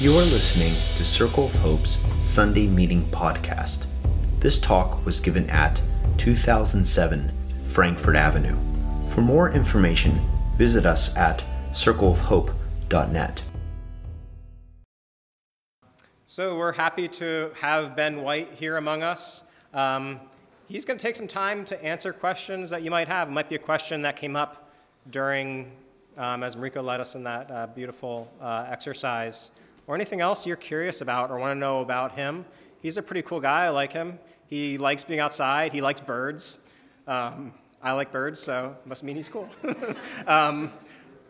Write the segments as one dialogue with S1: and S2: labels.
S1: You are listening to Circle of Hope's Sunday Meeting Podcast. This talk was given at 2007 Frankford Avenue. For more information, visit us at circleofhope.net.
S2: So we're happy to have Ben White here among us. Um, he's going to take some time to answer questions that you might have. It might be a question that came up during, um, as Mariko led us in that uh, beautiful uh, exercise, or anything else you're curious about or want to know about him. He's a pretty cool guy. I like him. He likes being outside. He likes birds. Um, I like birds, so must mean he's cool. um,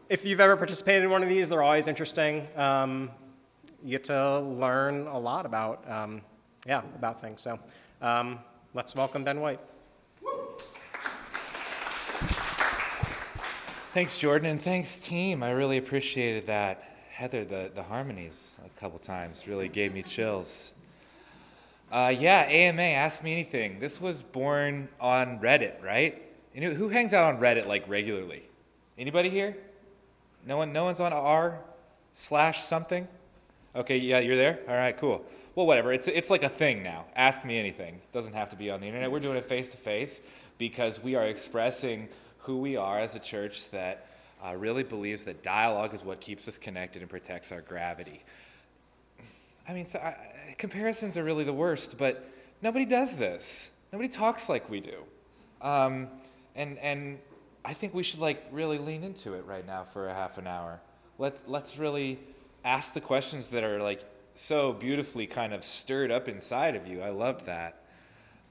S2: if you've ever participated in one of these, they're always interesting. Um, you get to learn a lot about, um, yeah, about things. So um, let's welcome Ben White.
S3: Thanks, Jordan, and thanks, team. I really appreciated that. Heather, the, the harmonies a couple times really gave me chills. Uh, yeah, AMA, ask me anything. This was born on Reddit, right? Who hangs out on Reddit like regularly? Anybody here? No one. No one's on r slash something. Okay, yeah, you're there? All right, cool. Well, whatever. It's, it's like a thing now. Ask me anything. It doesn't have to be on the internet. We're doing it face to face because we are expressing who we are as a church that uh, really believes that dialogue is what keeps us connected and protects our gravity. I mean, so I, comparisons are really the worst, but nobody does this. Nobody talks like we do. Um, and, and I think we should like really lean into it right now for a half an hour. Let's, let's really ask the questions that are like so beautifully kind of stirred up inside of you. I loved that.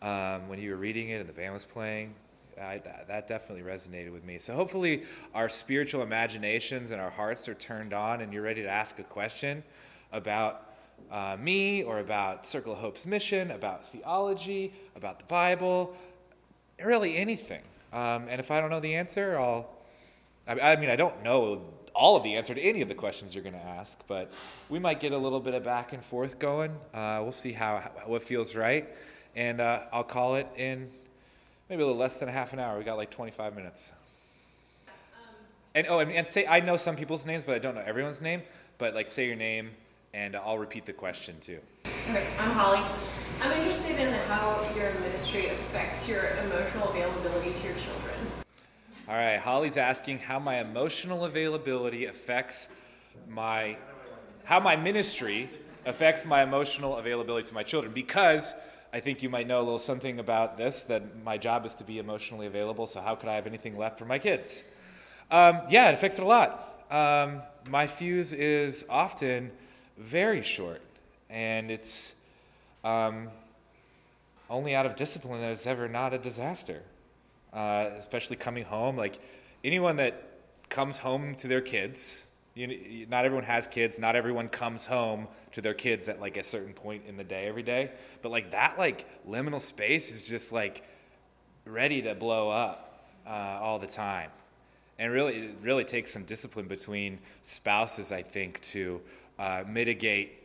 S3: Um, when you were reading it and the band was playing, I, that, that definitely resonated with me. So hopefully, our spiritual imaginations and our hearts are turned on, and you're ready to ask a question about uh, me or about Circle of Hope's mission, about theology, about the Bible, really anything. Um, and if I don't know the answer, I'll. I, I mean, I don't know all of the answer to any of the questions you're going to ask, but we might get a little bit of back and forth going. Uh, we'll see how, how what feels right, and uh, I'll call it in maybe a little less than a half an hour. We got like 25 minutes. And oh, and, and say I know some people's names, but I don't know everyone's name. But like, say your name, and I'll repeat the question too.
S4: Okay, I'm Holly. I'm interested in how your ministry affects your emotional availability to your children.
S3: All right, Holly's asking how my emotional availability affects my how my ministry affects my emotional availability to my children because I think you might know a little something about this that my job is to be emotionally available, so how could I have anything left for my kids? Um, yeah, it affects it a lot. Um, my fuse is often very short, and it's um, only out of discipline that it's ever not a disaster. Uh, especially coming home, like anyone that comes home to their kids, you, not everyone has kids. Not everyone comes home to their kids at like a certain point in the day every day. But like that, like liminal space is just like ready to blow up uh, all the time. And really, it really takes some discipline between spouses, I think, to uh, mitigate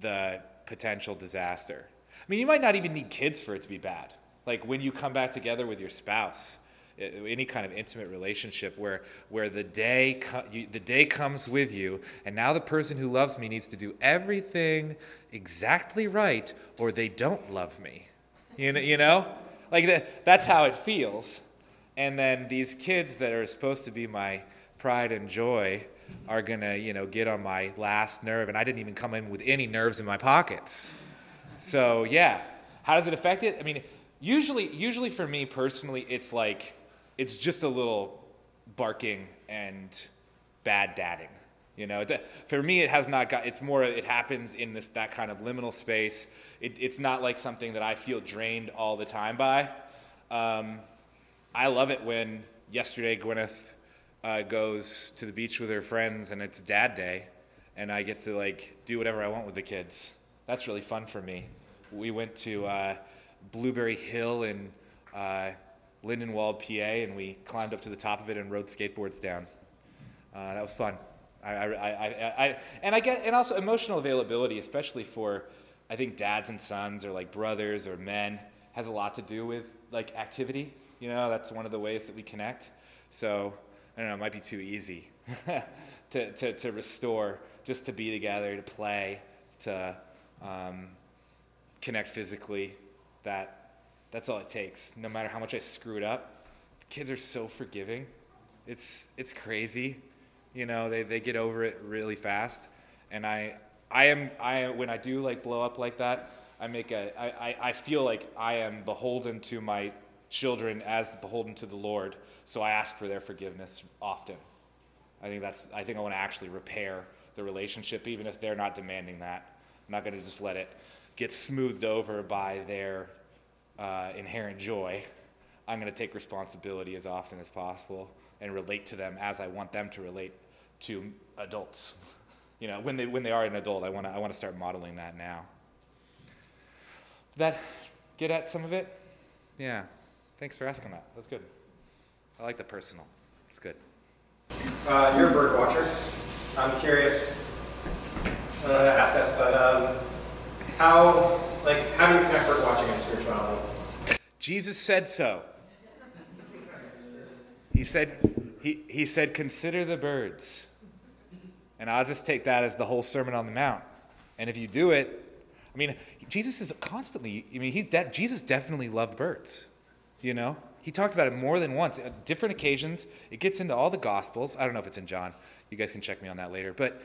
S3: the potential disaster. I mean, you might not even need kids for it to be bad. Like when you come back together with your spouse, Uh, any kind of intimate relationship where where the day co- you, the day comes with you and now the person who loves me needs to do everything exactly right or they don't love me. You know, you know? like that, that's how it feels. And then these kids that are supposed to be my pride and joy are gonna you know get on my last nerve and i didn't even come in with any nerves in my pockets. So yeah. How does it affect it? I mean usually usually for me personally it's like it's just a little barking and bad dadding. You know, for me, it has not got. It's more. It happens in this that kind of liminal space. It, it's not like something that I feel drained all the time by. Um, I love it when yesterday Gwyneth uh, goes to the beach with her friends and it's Dad Day, and I get to like do whatever I want with the kids. That's really fun for me. We went to uh, Blueberry Hill in uh, Lindenwold, PA, and we climbed up to the top of it and rode skateboards down. Uh, that was fun. I, I, I, I, and I get, and also emotional availability, especially for, I think dads and sons or like brothers or men, has a lot to do with like activity. You know, that's one of the ways that we connect. So I don't know, it might be too easy to, to, to restore, just to be together, to play, to um, connect physically. That that's all it takes. No matter how much I screw it up, kids are so forgiving. It's it's crazy. You know, they, they get over it really fast. And I I am I when I do like blow up like that, I make a I, I, I feel like I am beholden to my children as beholden to the Lord. So I ask for their forgiveness often. I think that's I think I want to actually repair the relationship, even if they're not demanding that. I'm not going to just let it get smoothed over by their uh, inherent joy. I'm going to take responsibility as often as possible and relate to them as I want them to relate to adults. You know, when they when they are an adult, I want to I want to start modeling that now. Did that get at some of it? Yeah. Thanks for asking that. That's good. I like the personal. It's good.
S2: Uh, you're a bird watcher. I'm curious uh, to ask us, but um, how, like, how do you connect watching and spirituality?
S3: Jesus said so. He said, he, he said, consider the birds. And I'll just take that as the whole Sermon on the Mount. And if you do it, I mean, Jesus is constantly, I mean, he de- Jesus definitely loved birds, you know? He talked about it more than once, different occasions. It gets into all the Gospels. I don't know if it's in John. You guys can check me on that later. But,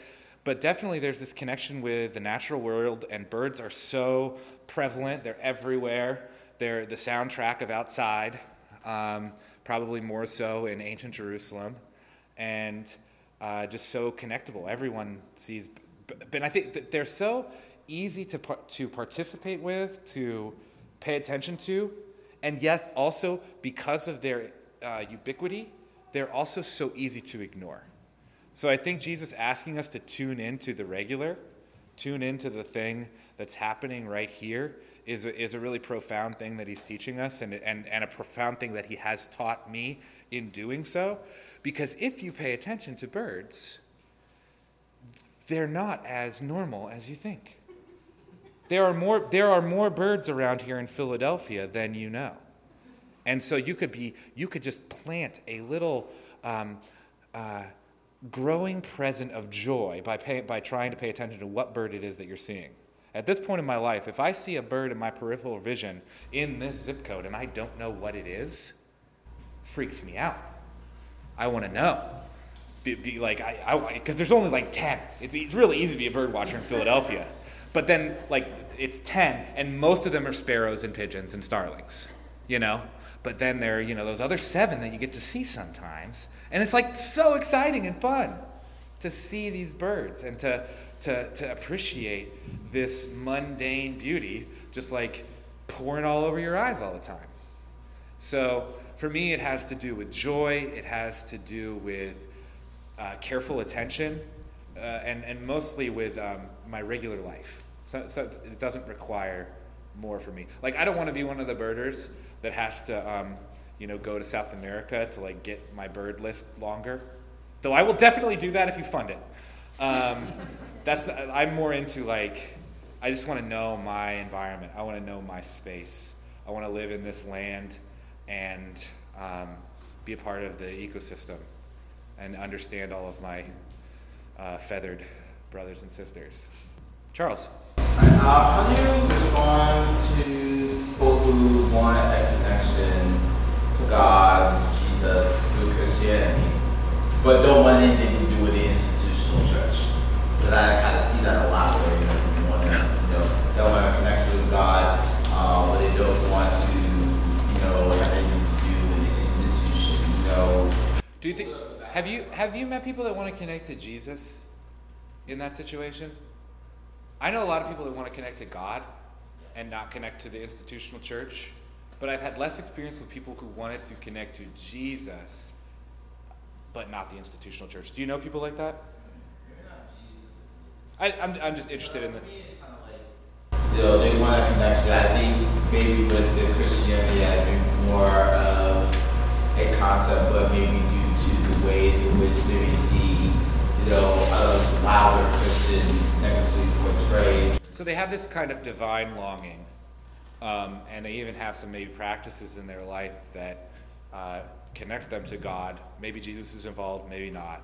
S3: but definitely there's this connection with the natural world, and birds are so prevalent. They're everywhere. They're the soundtrack of outside, um, probably more so in ancient Jerusalem, and uh, just so connectable. Everyone sees, but I think that they're so easy to, to participate with, to pay attention to, and yes, also because of their uh, ubiquity, they're also so easy to ignore. So I think Jesus asking us to tune into the regular, tune into the thing that's happening right here, is a, is a really profound thing that he's teaching us and, and, and a profound thing that he has taught me in doing so. Because if you pay attention to birds, they're not as normal as you think. There are more, there are more birds around here in Philadelphia than you know. And so you could, be, you could just plant a little um, uh, growing present of joy by, pay, by trying to pay attention to what bird it is that you're seeing. At this point in my life, if I see a bird in my peripheral vision in this zip code and I don't know what it is, freaks me out. I want to know. Be, be like, I, because there's only like 10. It's, it's really easy to be a bird watcher in Philadelphia. But then, like, it's 10, and most of them are sparrows and pigeons and starlings, you know? But then there are, you know, those other seven that you get to see sometimes. And it's like so exciting and fun to see these birds and to, to, to appreciate this mundane beauty just like pouring all over your eyes all the time. So for me, it has to do with joy, it has to do with uh, careful attention, uh, and, and mostly with um, my regular life. So, so it doesn't require more for me. Like, I don't want to be one of the birders that has to, um, you know, go to South America to like get my bird list longer. Though I will definitely do that if you fund it. Um, that's I'm more into like I just want to know my environment. I want to know my space. I want to live in this land and um, be a part of the ecosystem and understand all of my uh, feathered brothers and sisters. Charles.
S5: Uh, how do you respond to people who want a connection to God, Jesus, through Christianity, but don't want anything to do with the institutional church? Because I kind of see that a lot where you, know, want to, you know, don't want to connect with God, uh, but they don't want to, you know, have anything to do with the institution, you know.
S3: Do you think? Have you have you met people that want to connect to Jesus in that situation? I know a lot of people that want to connect to God and not connect to the institutional church, but I've had less experience with people who wanted to connect to Jesus, but not the institutional church. Do you know people like that? I, I'm, I'm just interested in the.
S5: You know, they want a connection. I think maybe with the Christianity has been more of a concept, but maybe due to the ways in which they see, you know, uh, louder Christians
S3: So they have this kind of divine longing, um, and they even have some maybe practices in their life that uh, connect them to God. Maybe Jesus is involved, maybe not.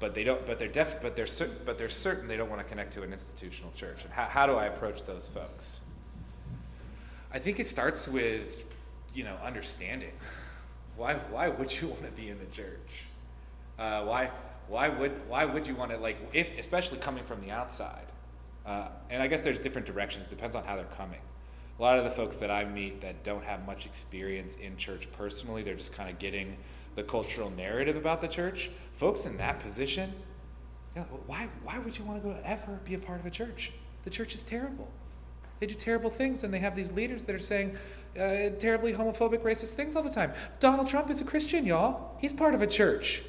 S3: but they don't. But they're def. But they're certain. But they're certain they don't want to connect to an institutional church. And how, how do I approach those folks? I think it starts with, you know, understanding. Why why would you want to be in the church? Uh, why why would why would you want to like if especially coming from the outside? Uh, and I guess there's different directions. Depends on how they're coming. A lot of the folks that I meet that don't have much experience in church personally, they're just kind of getting the cultural narrative about the church. Folks in that position, yeah, why, why would you want to go ever be a part of a church? The church is terrible. They do terrible things, and they have these leaders that are saying uh, terribly homophobic, racist things all the time. Donald Trump is a Christian, y'all. He's part of a church.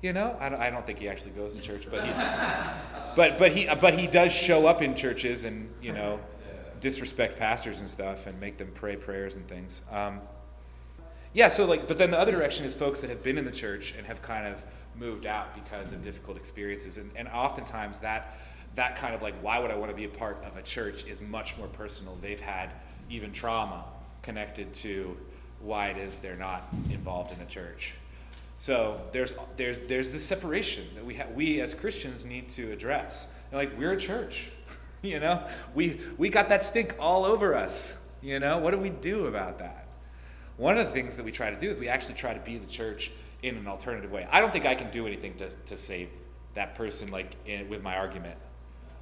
S3: You know, I don't, I don't think he actually goes to church, but he, but but he but he does show up in churches and you know disrespect pastors and stuff and make them pray prayers and things. Um, yeah, so like, but then the other direction is folks that have been in the church and have kind of moved out because of difficult experiences, and, and oftentimes that that kind of like why would I want to be a part of a church is much more personal. They've had even trauma connected to why it is they're not involved in a church. So there's there's there's this separation that we ha- we as Christians need to address. And like we're a church, you know, we we got that stink all over us. You know, what do we do about that? One of the things that we try to do is we actually try to be the church in an alternative way. I don't think I can do anything to, to save that person like in, with my argument.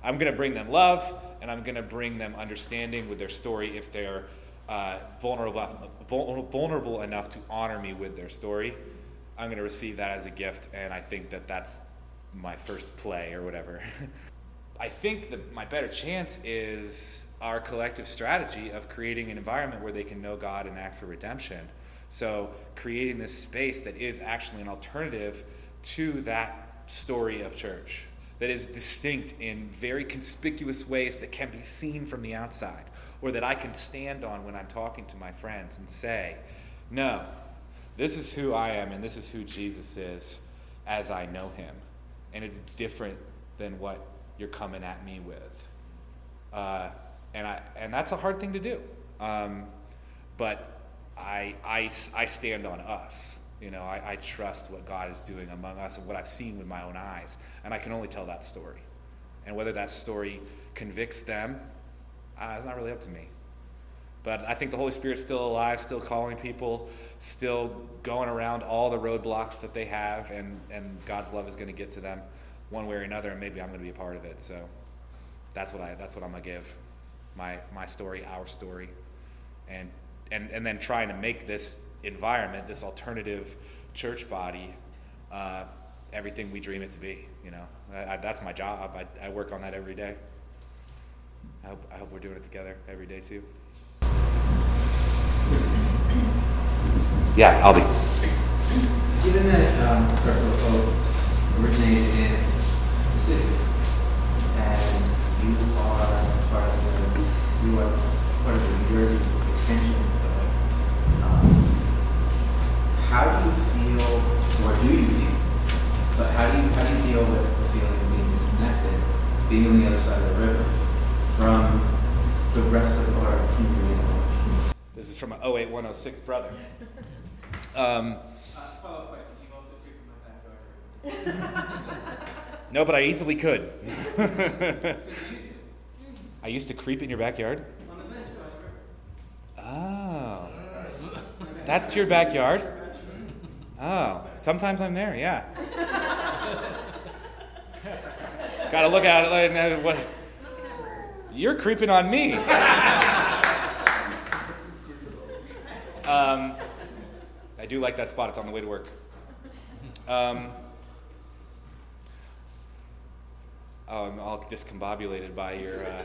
S3: I'm to bring them love and I'm to bring them understanding with their story if they're uh, vulnerable, vulnerable enough to honor me with their story. I'm going to receive that as a gift, and I think that that's my first play or whatever. I think that my better chance is our collective strategy of creating an environment where they can know God and act for redemption. So, creating this space that is actually an alternative to that story of church, that is distinct in very conspicuous ways that can be seen from the outside, or that I can stand on when I'm talking to my friends and say, No, this is who I am, and this is who Jesus is as I know him. And it's different than what you're coming at me with. Uh, and, I, and that's a hard thing to do. Um, but I, I, I stand on us. You know, I, I trust what God is doing among us and what I've seen with my own eyes. And I can only tell that story. And whether that story convicts them, uh, it's not really up to me. But I think the Holy Spirit's still alive, still calling people, still going around all the roadblocks that they have, and, and God's love is going to get to them one way or another, and maybe I'm going to be a part of it. So that's what I that's what I'm going to give my my story, our story, and and and then trying to make this environment, this alternative church body, uh, everything we dream it to be. You know, I, I, that's my job. I, I work on that every day. I hope, I hope we're doing it together every day too. Yeah, I'll be.
S6: Given that um, Circle of Hope originated in the city, and you are part of the, you are part of the New Jersey extension of it, um, how do you feel, or do you feel, but how do you, how do you deal with the feeling of being disconnected, being on the other side of the river, from the rest of our community?
S3: This is from an 08106 brother. Um,
S6: follow-up question, do you also creep in my backyard?
S3: no, but I easily could. I used to creep in your backyard?
S6: On the bench by the river.
S3: Oh. That's your backyard? Oh, sometimes I'm there, yeah. Gotta look at it like, what? You're creeping on me. Um, I do like that spot. It's on the way to work. Um, oh, I'm all discombobulated by your uh,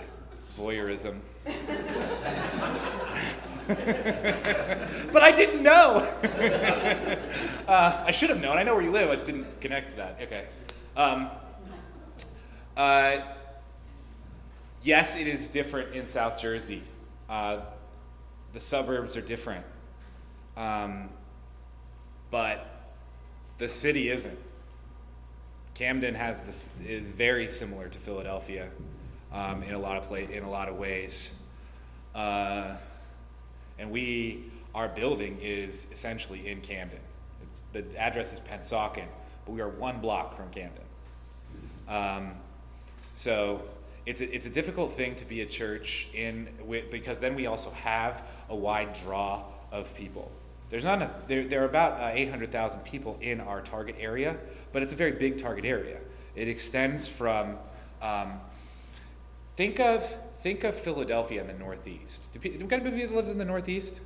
S3: voyeurism. but I didn't know. uh, I should have known. I know where you live. I just didn't connect to that. Okay. Um, uh, yes, it is different in South Jersey. Uh, the suburbs are different. Um, but the city isn't. Camden has this is very similar to Philadelphia um, in a lot of play, in a lot of ways, uh, and we our building is essentially in Camden. It's, the address is Pennsauken, but we are one block from Camden. Um, so it's a, it's a difficult thing to be a church in because then we also have a wide draw of people. There's not enough, there, there are about uh, 800,000 people in our target area, but it's a very big target area. It extends from, um, think of, think of Philadelphia in the Northeast. Do, people, do we got anybody that lives in the Northeast?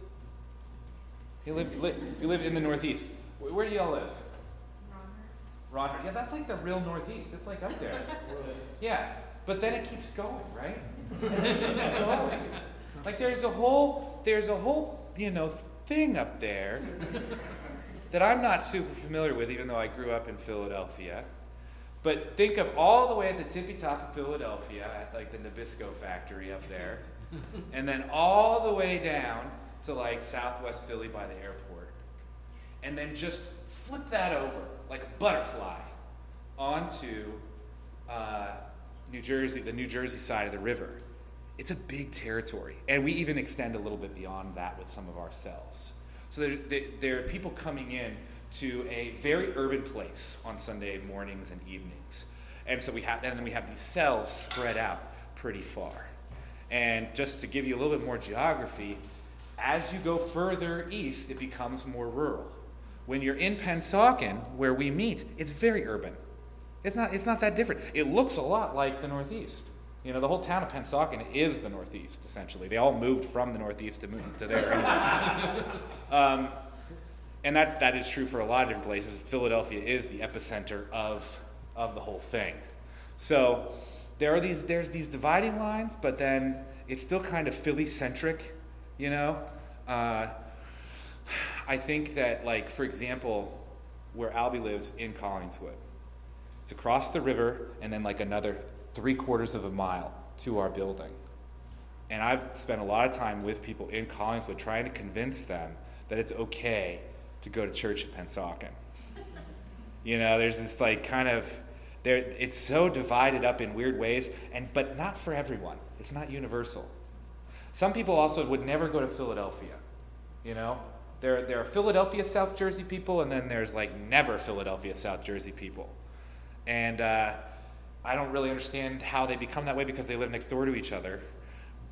S3: You live, li, you live in the Northeast. Where, where do y'all live? Rhawnhurst. Yeah, that's like the real Northeast. It's like up there. yeah, but then it keeps going, right? it keeps going. Like there's a whole, there's a whole, you know, thing up there that I'm not super familiar with, even though I grew up in Philadelphia. But think of all the way at the tippy top of Philadelphia, at like the Nabisco factory up there, and then all the way down to like Southwest Philly by the airport, and then just flip that over like a butterfly onto uh, New Jersey, the New Jersey side of the river it's a big territory. And we even extend a little bit beyond that with some of our cells. So there, there, are people coming in to a very urban place on Sunday mornings and evenings. And so we have, and then we have these cells spread out pretty far. And just to give you a little bit more geography, as you go further east, it becomes more rural. When you're in Pennsauken, where we meet, it's very urban. It's not, it's not that different. It looks a lot like the Northeast. You know, the whole town of Pennsauken is the Northeast, essentially. They all moved from the Northeast to move to there. um, and that's, that is true for a lot of different places. Philadelphia is the epicenter of, of the whole thing. So there are these, there's these dividing lines, but then it's still kind of Philly centric, you know? Uh, I think that, like, for example, where Albie lives in Collingswood, it's across the river and then like another three quarters of a mile to our building. And I've spent a lot of time with people in Collingswood trying to convince them that it's okay to go to church in Pennsauken. You know, there's this like kind of there it's so divided up in weird ways and but not for everyone. It's not universal. Some people also would never go to Philadelphia. You know? There, there are Philadelphia, South Jersey people, and then there's like never Philadelphia, South Jersey people. And uh, I don't really understand how they become that way because they live next door to each other.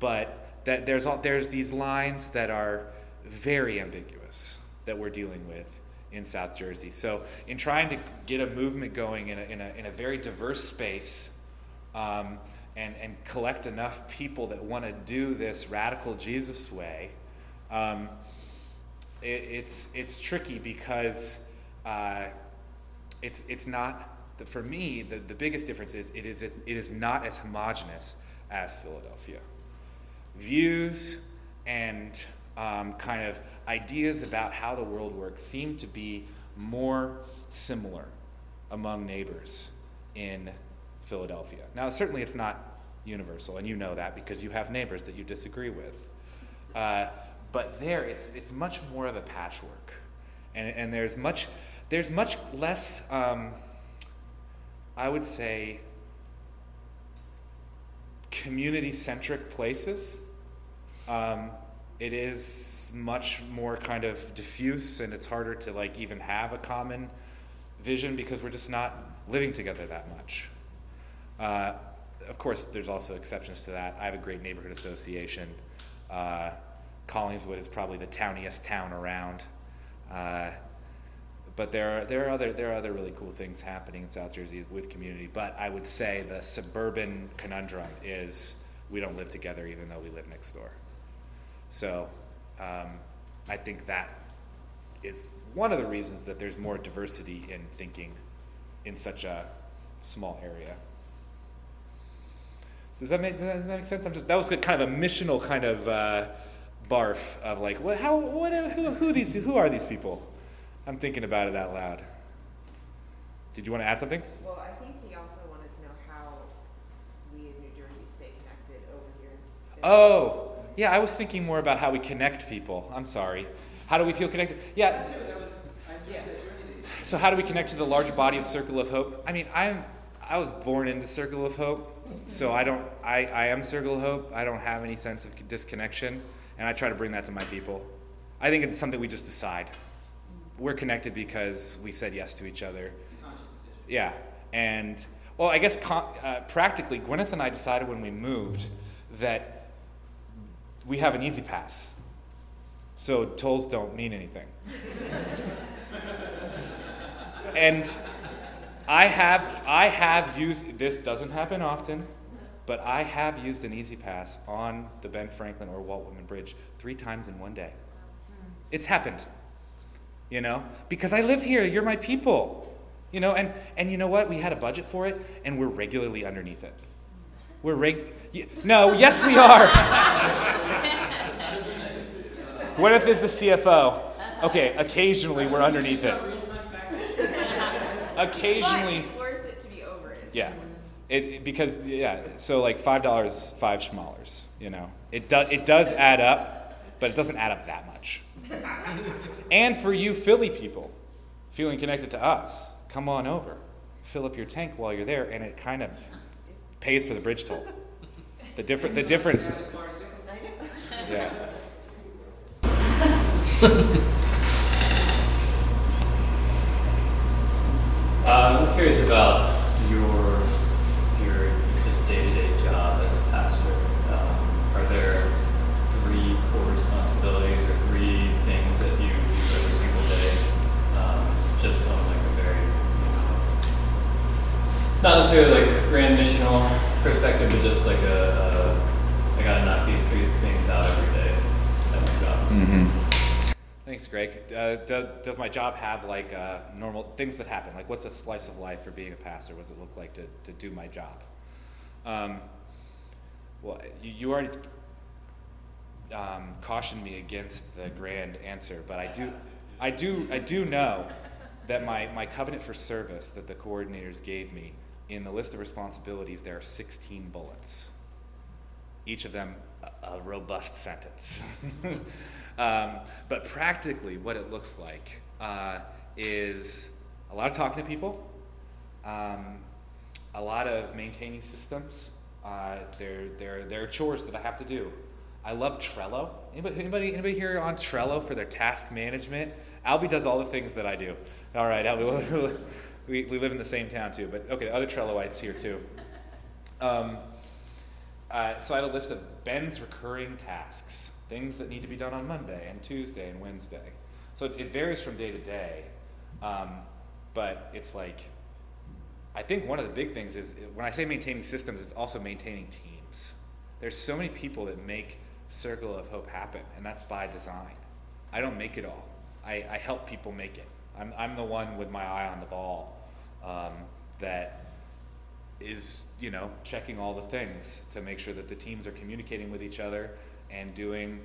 S3: But that there's all, there's these lines that are very ambiguous that we're dealing with in South Jersey. So in trying to get a movement going in a, in a, in a very diverse space um, and, and collect enough people that want to do this radical Jesus way, um, it, it's, it's tricky because uh, it's, it's not the, for me, the, the biggest difference is it, is it is not as homogenous as Philadelphia. Views and um, kind of ideas about how the world works seem to be more similar among neighbors in Philadelphia. Now, certainly it's not universal, and you know that because you have neighbors that you disagree with. Uh, but there, it's, it's much more of a patchwork. And, and there's, much, there's much less. Um, I would say, community centric places. Um, it is much more kind of diffuse and it's harder to like even have a common vision because we're just not living together that much. Uh, of course, there's also exceptions to that. I have a great neighborhood association. Uh, Collingswood is probably the towniest town around. Uh, but there are there are other there are other really cool things happening in South Jersey with community. But I would say the suburban conundrum is we don't live together even though we live next door. So um, I think that is one of the reasons that there's more diversity in thinking in such a small area. So does that make, does that make sense? I'm just that was kind of a missional kind of uh, barf of like, what, how, what, who, who these, who are these people? I'm thinking about it out loud. Did you want to add something?
S7: Well, I think he also wanted to know how we in New Jersey stay connected over here.
S3: Oh, yeah, I was thinking more about how we connect people. I'm sorry. How do we feel connected? Yeah. So how do we connect to the larger body of Circle of Hope? I mean, I'm I was born into Circle of Hope, so I don't I, I am Circle of Hope. I don't have any sense of disconnection, and I try to bring that to my people. I think it's something we just decide we're connected because we said yes to each other. Yeah, and well, I guess con- uh, practically, Gwyneth and I decided when we moved that we have an E-ZPass, so tolls don't mean anything. and I have I have used this doesn't happen often, but I have used an E-ZPass on the Ben Franklin or Walt Whitman Bridge three times in one day. It's happened you know? Because i live here you're my people you know? And and you know what? We had a budget for it and we're regularly underneath it. We're reg no yes we are. Gwyneth is the cfo okay occasionally we're underneath it. Occasionally.
S7: But it's worth it to be over it.
S3: yeah. It, it- because yeah so like five dollars five schmallers you know? It does it does add up but it doesn't add up that much and for you Philly people feeling connected to us, come on over. Fill up your tank while you're there, and it kind of pays for the bridge toll. The different, the difference. Yeah.
S8: Uh, I'm curious about your your just day-to-day job as a pastor. Um, are there three core responsibilities or three things that you do every single day, um, just on like a very, you know, not necessarily like grand missional perspective, but just like a, a I gotta knock these three things out every day at my job.
S3: Thanks, Greg. Uh, do, does my job have like uh, normal things that happen? Like, what's a slice of life for being a pastor? What does it look like to, to do my job? Um, well, you, you already um, cautioned me against the grand answer, but I do, I do, I do know that my, my covenant for service that the coordinators gave me in the list of responsibilities there are 16 bullets each of them a, a robust sentence. um, but practically, what it looks like uh, is a lot of talking to people, um, a lot of maintaining systems. Uh, there, there, there are chores that I have to do. I love Trello. Anybody, anybody, anybody here on Trello for their task management? Albie does all the things that I do. All right, Albie, we, we live in the same town too, but okay, other Trelloites here too. Um, uh, so I have a list of Ben's recurring tasks, things that need to be done on Monday and Tuesday and Wednesday. So it, it varies from day to day, um, but it's like, I think one of the big things is when I say maintaining systems, it's also maintaining teams. There's so many people that make Circle of Hope happen, and that's by design. I don't make it all. I, I help people make it. I'm, I'm the one with my eye on the ball um, that is you know checking all the things to make sure that the teams are communicating with each other and doing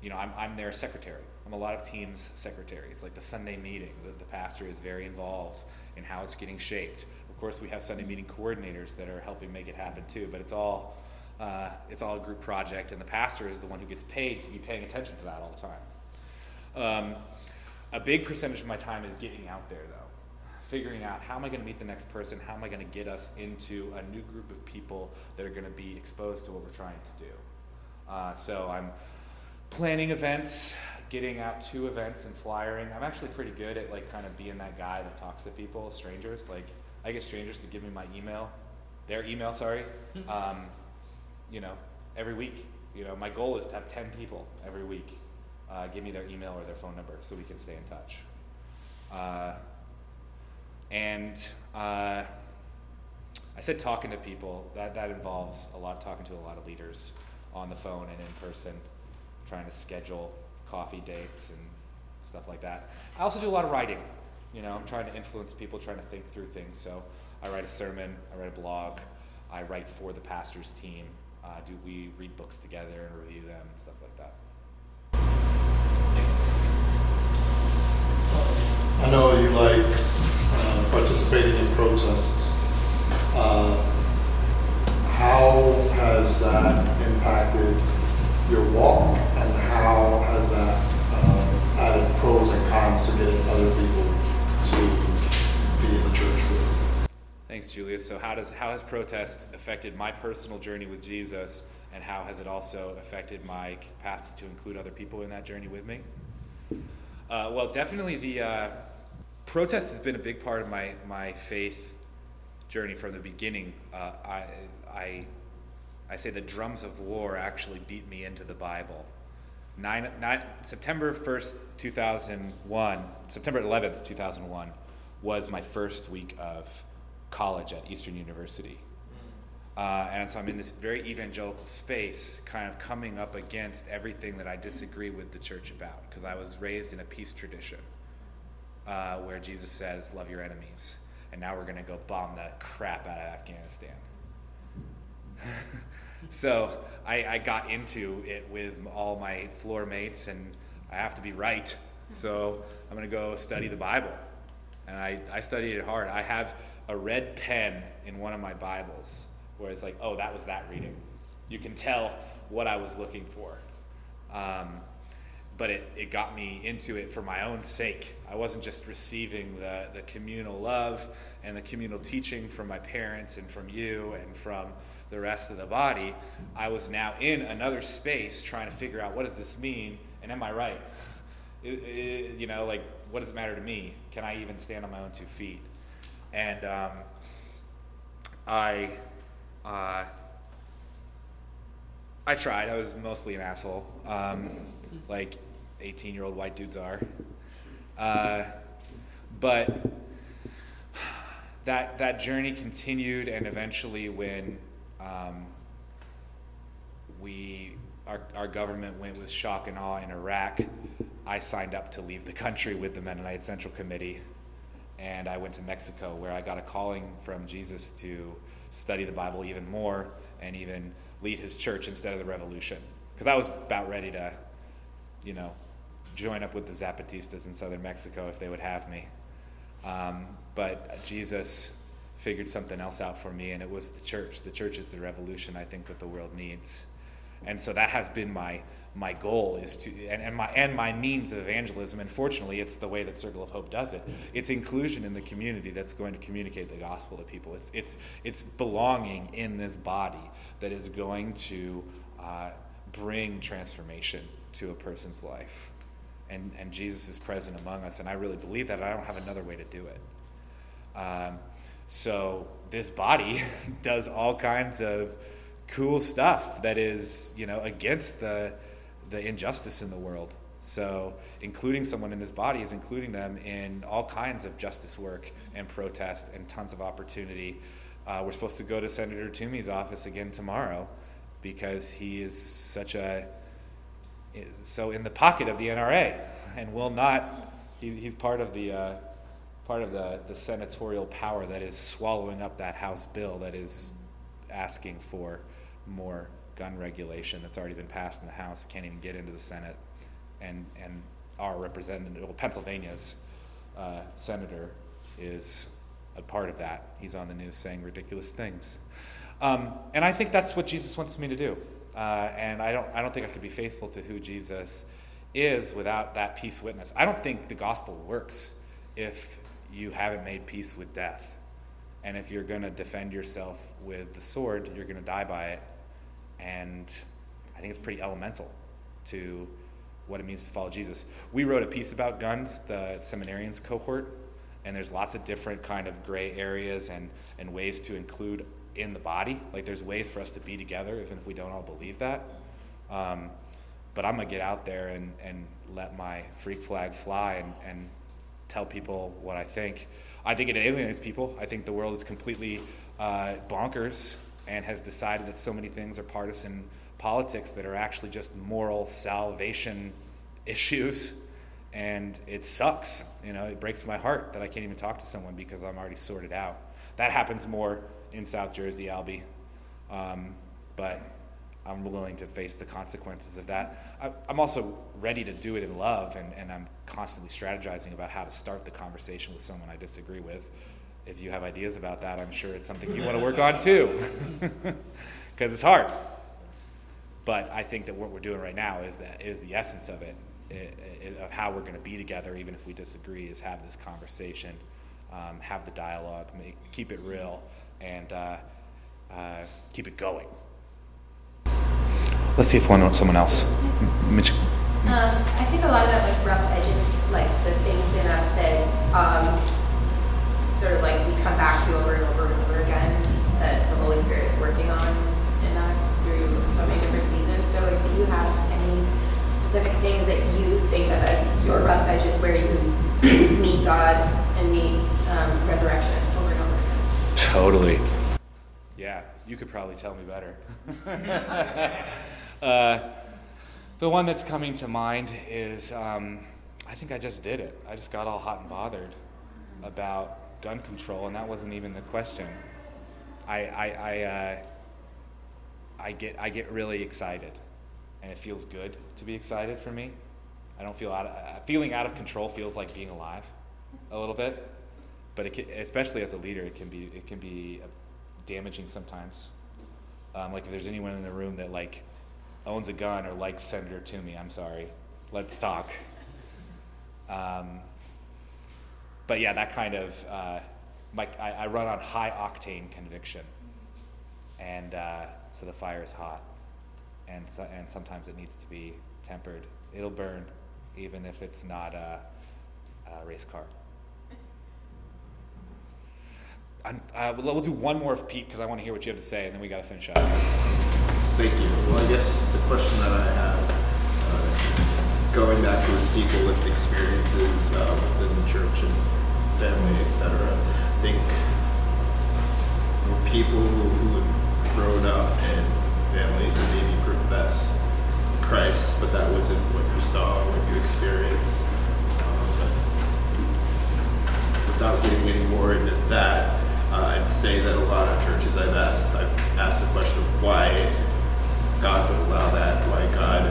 S3: you know i'm, I'm their secretary. I'm a lot of teams secretaries like the sunday meeting the, the pastor is very involved in how it's getting shaped. Of course we have sunday meeting coordinators that are helping make it happen too but it's all uh, it's all a group project and the pastor is the one who gets paid to be paying attention to that all the time. Um, a big percentage of my time is getting out there though figuring out how am I going to meet the next person? How am I going to get us into a new group of people that are going to be exposed to what we're trying to do? Uh, so I'm planning events, getting out to events and flyering. I'm actually pretty good at like kind of being that guy that talks to people, strangers. Like I get strangers to give me my email, their email, sorry. Um, you know, every week. You know, my goal is to have 10 people every week uh, give me their email or their phone number so we can stay in touch. Uh, and uh, I said talking to people, that, that involves a lot talking to a lot of leaders on the phone and in person, trying to schedule coffee dates and stuff like that. I also do a lot of writing. You know, I'm trying to influence people, trying to think through things. So I write a sermon, I write a blog, I write for the pastor's team. Uh, do we read books together and review them and stuff like that?
S9: I know you like participating in protests. Uh, how has that impacted your walk, and how has that uh, added pros and cons to getting other people to be in the church with?
S3: Thanks, Julius. So, how does how has protest affected my personal journey with Jesus, and how has it also affected my capacity to include other people in that journey with me? Uh, well, definitely the uh, protest has been a big part of my my faith journey from the beginning. Uh, I, I, I say the drums of war actually beat me into the Bible. Nine, nine, September 1st, 2001, September 11th, 2001, was my first week of college at Eastern University. Uh, and so I'm in this very evangelical space, kind of coming up against everything that I disagree with the church about, because I was raised in a peace tradition uh, where Jesus says, Love your enemies. And now we're going to go bomb the crap out of Afghanistan. so I, I got into it with all my floor mates, and I have to be right. So I'm going to go study the Bible. And I, I studied it hard. I have a red pen in one of my Bibles where it's like, oh, that was that reading. You can tell what I was looking for. Um, but it, it got me into it for my own sake. I wasn't just receiving the, the communal love and the communal teaching from my parents and from you and from the rest of the body. I was now in another space trying to figure out what does this mean and am I right? It, it, you know, like, what does it matter to me? Can I even stand on my own two feet? And um, I, uh, I tried. I was mostly an asshole. Um, like 18 year old white dudes are. Uh, but that, that journey continued, and eventually, when um, we, our, our government went with shock and awe in Iraq, I signed up to leave the country with the Mennonite Central Committee. And I went to Mexico, where I got a calling from Jesus to study the Bible even more and even lead his church instead of the revolution. Because I was about ready to, you know, join up with the Zapatistas in southern Mexico if they would have me. Um, but Jesus figured something else out for me, and it was the church. The church is the revolution I think that the world needs. And so that has been my my goal is to and, and my and my means of evangelism and fortunately it's the way that circle of hope does it it's inclusion in the community that's going to communicate the gospel to people it's it's it's belonging in this body that is going to uh, bring transformation to a person's life and, and Jesus is present among us. And I really believe that. I don't have another way to do it. Um, so this body does all kinds of cool stuff that is, you know, against the, the injustice in the world. So including someone in this body is including them in all kinds of justice work and protest and tons of opportunity. Uh, we're supposed to go to Senator Toomey's office again tomorrow because he is such a so in the pocket of the NRA and will not, he, he's part of the, uh, part of the, the senatorial power that is swallowing up that House bill that is asking for more gun regulation that's already been passed in the House, can't even get into the Senate. And, and our representative, well, Pennsylvania's uh, senator is a part of that. He's on the news saying ridiculous things. Um, and I think that's what Jesus wants me to do. Uh, and I don't, I don't think I could be faithful to who Jesus is without that peace witness. I don't think the gospel works if you haven't made peace with death. And if you're going to defend yourself with the sword, you're going to die by it. And I think it's pretty elemental to what it means to follow Jesus. We wrote a piece about guns, the seminarians cohort, and there's lots of different kind of gray areas and, and ways to include in the body. Like there's ways for us to be together, even if we don't all believe that. Um, but I'm gonna get out there and, and let my freak flag fly and, and tell people what I think. I think it alienates people. I think the world is completely uh, bonkers and has decided that so many things are partisan politics that are actually just moral salvation issues. And it sucks. You know, it breaks my heart that I can't even talk to someone because I'm already sorted out. That happens more in South Jersey, Albie. Um, but I'm willing to face the consequences of that. I, am also ready to do it in love, and, and I'm constantly strategizing about how to start the conversation with someone I disagree with. If you have ideas about that, I'm sure it's something you want to work on too, because it's hard. But I think that what we're doing right now is that is the essence of it, it, it of how we're going to be together, even if we disagree, is have this conversation, um, have the dialogue, make, keep it real, and uh, uh, keep it going. Let's see if one wants someone else. Mitch.
S10: Um, I think a lot about like rough edges, like the things in us that um, sort of like we come back to over and over and over again that the Holy
S4: Spirit is
S10: working on in us through so many different seasons. So, like, do you have any specific things that you think
S4: of
S10: as your rough edges where you meet God and meet um, resurrection?
S3: Totally. Yeah, you could probably tell me better. uh, the one that's coming to mind is um, I think I just did it. I just got all hot and bothered about gun control, and that wasn't even the question. I, I, I, uh, I, get, I get really excited, and it feels good to be excited for me. I don't feel out of, uh, feeling out of control feels like being alive a little bit, but can, especially as a leader, it can be it can be uh, damaging sometimes. Um, like if there's anyone in the room that like owns a gun or likes Senator Toomey, I'm sorry. Let's talk. Um, but yeah, that kind of uh, my, I, I, run on high octane conviction, and uh, so the fire is hot, and so, and sometimes it needs to be tempered. It'll burn, even if it's not a, a race car. Uh, we'll, we'll, do one more of Pete because I want to hear what you have to say, and then we got to finish up.
S11: Thank you. Well, I guess the question that I have, uh, going back to towards people with experiences uh, within the church and family, etc. I think for people who have grown up in families that maybe profess Christ, but that wasn't what you saw, what you experienced. Um, without getting any more into that, uh, I'd say that a lot of churches I've asked, I've asked the question of why God would allow that, why God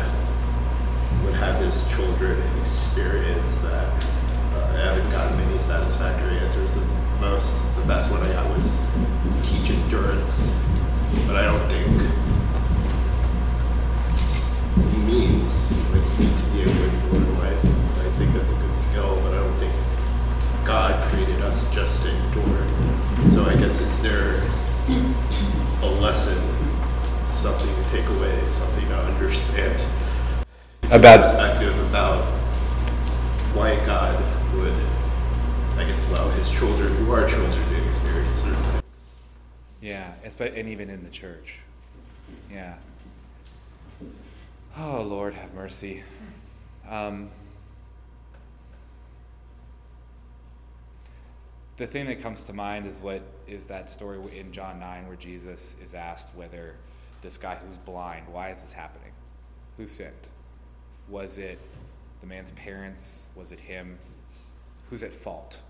S11: would have his children experience that. Uh, I haven't gotten many satisfactory answers. The most, the best one I got was teach endurance, but I don't think it means like you need to be a good Lord wife. I think that's a good skill, but I don't think God created us just to endure. So I guess is there a lesson, something to take away, something to understand
S3: about
S11: perspective about why God would, I guess, allow His children, who are children, to experience certain things.
S3: Yeah, and even in the church. Yeah. Oh Lord, have mercy. Um, the thing that comes to mind is what is that story in John 9 where Jesus is asked whether this guy who's blind, why is this happening? Who sinned? Was it the man's parents? Was it him? Who's at fault?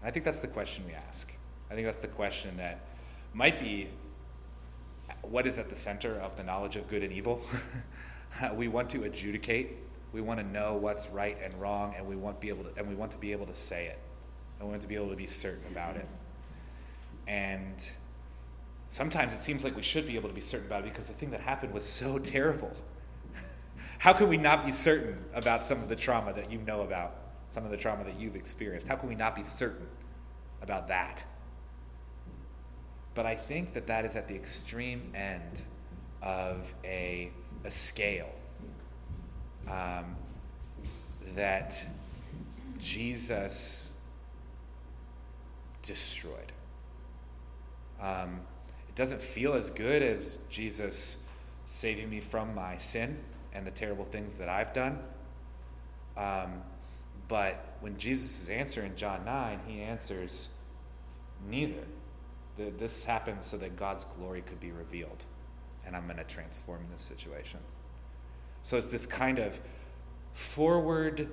S3: And I think that's the question we ask. I think that's the question that might be what is at the center of the knowledge of good and evil? we want to adjudicate. We want to know what's right and wrong, and we want be able to, and we want to be able to say it. and we want to be able to be certain about it. And sometimes it seems like we should be able to be certain about it because the thing that happened was so terrible. How can we not be certain about some of the trauma that you know about, some of the trauma that you've experienced? How can we not be certain about that? But I think that that is at the extreme end of a, a scale um, that Jesus destroyed. Um, it doesn't feel as good as Jesus saving me from my sin and the terrible things that I've done. Um, but when Jesus' is answering John 9, he answers, Neither. The, this happens so that God's glory could be revealed. And I'm going to transform this situation. So it's this kind of forward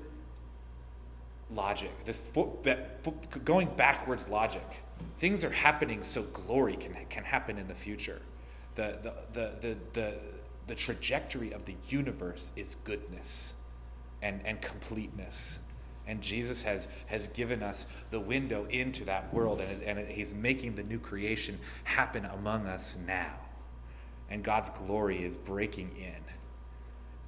S3: logic, this fo- fo- going backwards logic. Things are happening so glory can, can happen in the future. The, the, the, the, the, the trajectory of the universe is goodness and, and completeness. And Jesus has, has given us the window into that world, and, and He's making the new creation happen among us now. And God's glory is breaking in.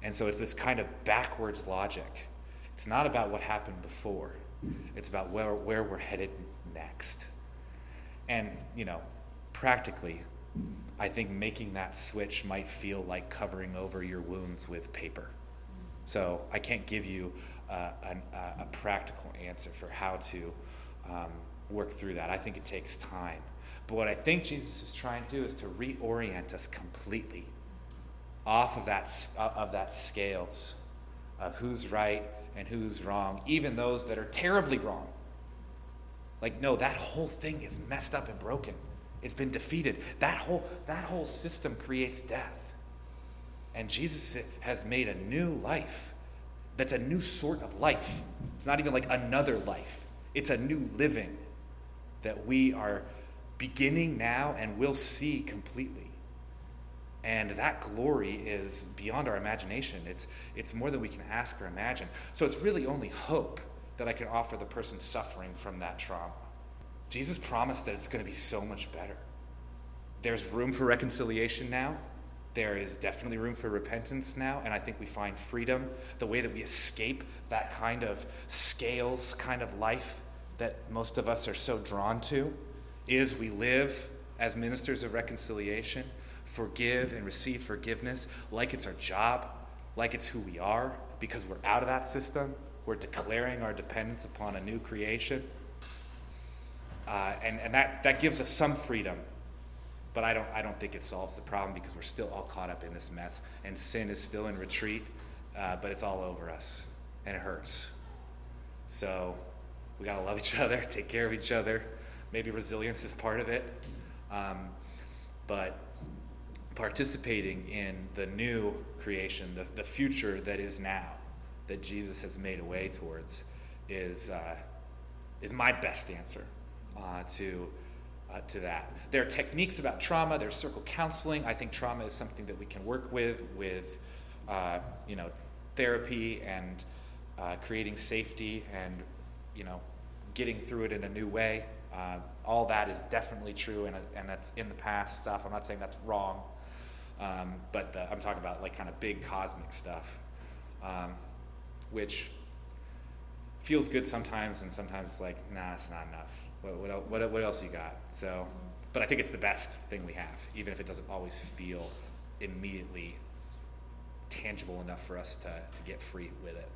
S3: And so it's this kind of backwards logic it's not about what happened before, it's about where, where we're headed next. And, you know, practically, I think making that switch might feel like covering over your wounds with paper. So I can't give you uh, an, uh, a practical answer for how to um, work through that. I think it takes time. But what I think Jesus is trying to do is to reorient us completely off of that, of that scales of who's right and who's wrong, even those that are terribly wrong. Like, no, that whole thing is messed up and broken. It's been defeated. That whole, that whole system creates death. And Jesus has made a new life that's a new sort of life. It's not even like another life, it's a new living that we are beginning now and will see completely. And that glory is beyond our imagination. It's, it's more than we can ask or imagine. So it's really only hope that I can offer the person suffering from that trauma. Jesus promised that it's going to be so much better. There's room for reconciliation now. There is definitely room for repentance now, and I think we find freedom. The way that we escape that kind of scales kind of life that most of us are so drawn to is we live as ministers of reconciliation, forgive and receive forgiveness like it's our job, like it's who we are, because we're out of that system. We're declaring our dependence upon a new creation. Uh, and and that, that gives us some freedom but I don't, I don't think it solves the problem because we're still all caught up in this mess, and sin is still in retreat, uh, but it's all over us, and it hurts. So we got to love each other, take care of each other. Maybe resilience is part of it. Um, but participating in the new creation, the, the future that is now, that Jesus has made a way towards, is, uh, is my best answer uh, to uh, to that. There are techniques about trauma. There's circle counseling. I think trauma is something that we can work with with uh, you know therapy and uh, creating safety and you know getting through it in a new way. Uh, all that is definitely true and, and that's in the past stuff. I'm not saying that's wrong, um, but the, I'm talking about like kind of big cosmic stuff, um, which feels good sometimes and sometimes it's like nah, it's not enough what, what, what, what else you got? So, but I think it's the best thing we have, even if it doesn't always feel immediately tangible enough for us to, to get free with it.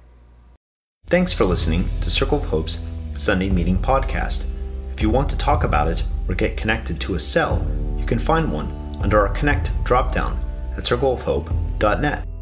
S1: Thanks for listening to Circle of Hope's Sunday Meeting Podcast. If you want to talk about it or get connected to a cell, you can find one under our Connect dropdown at circleofhope.net.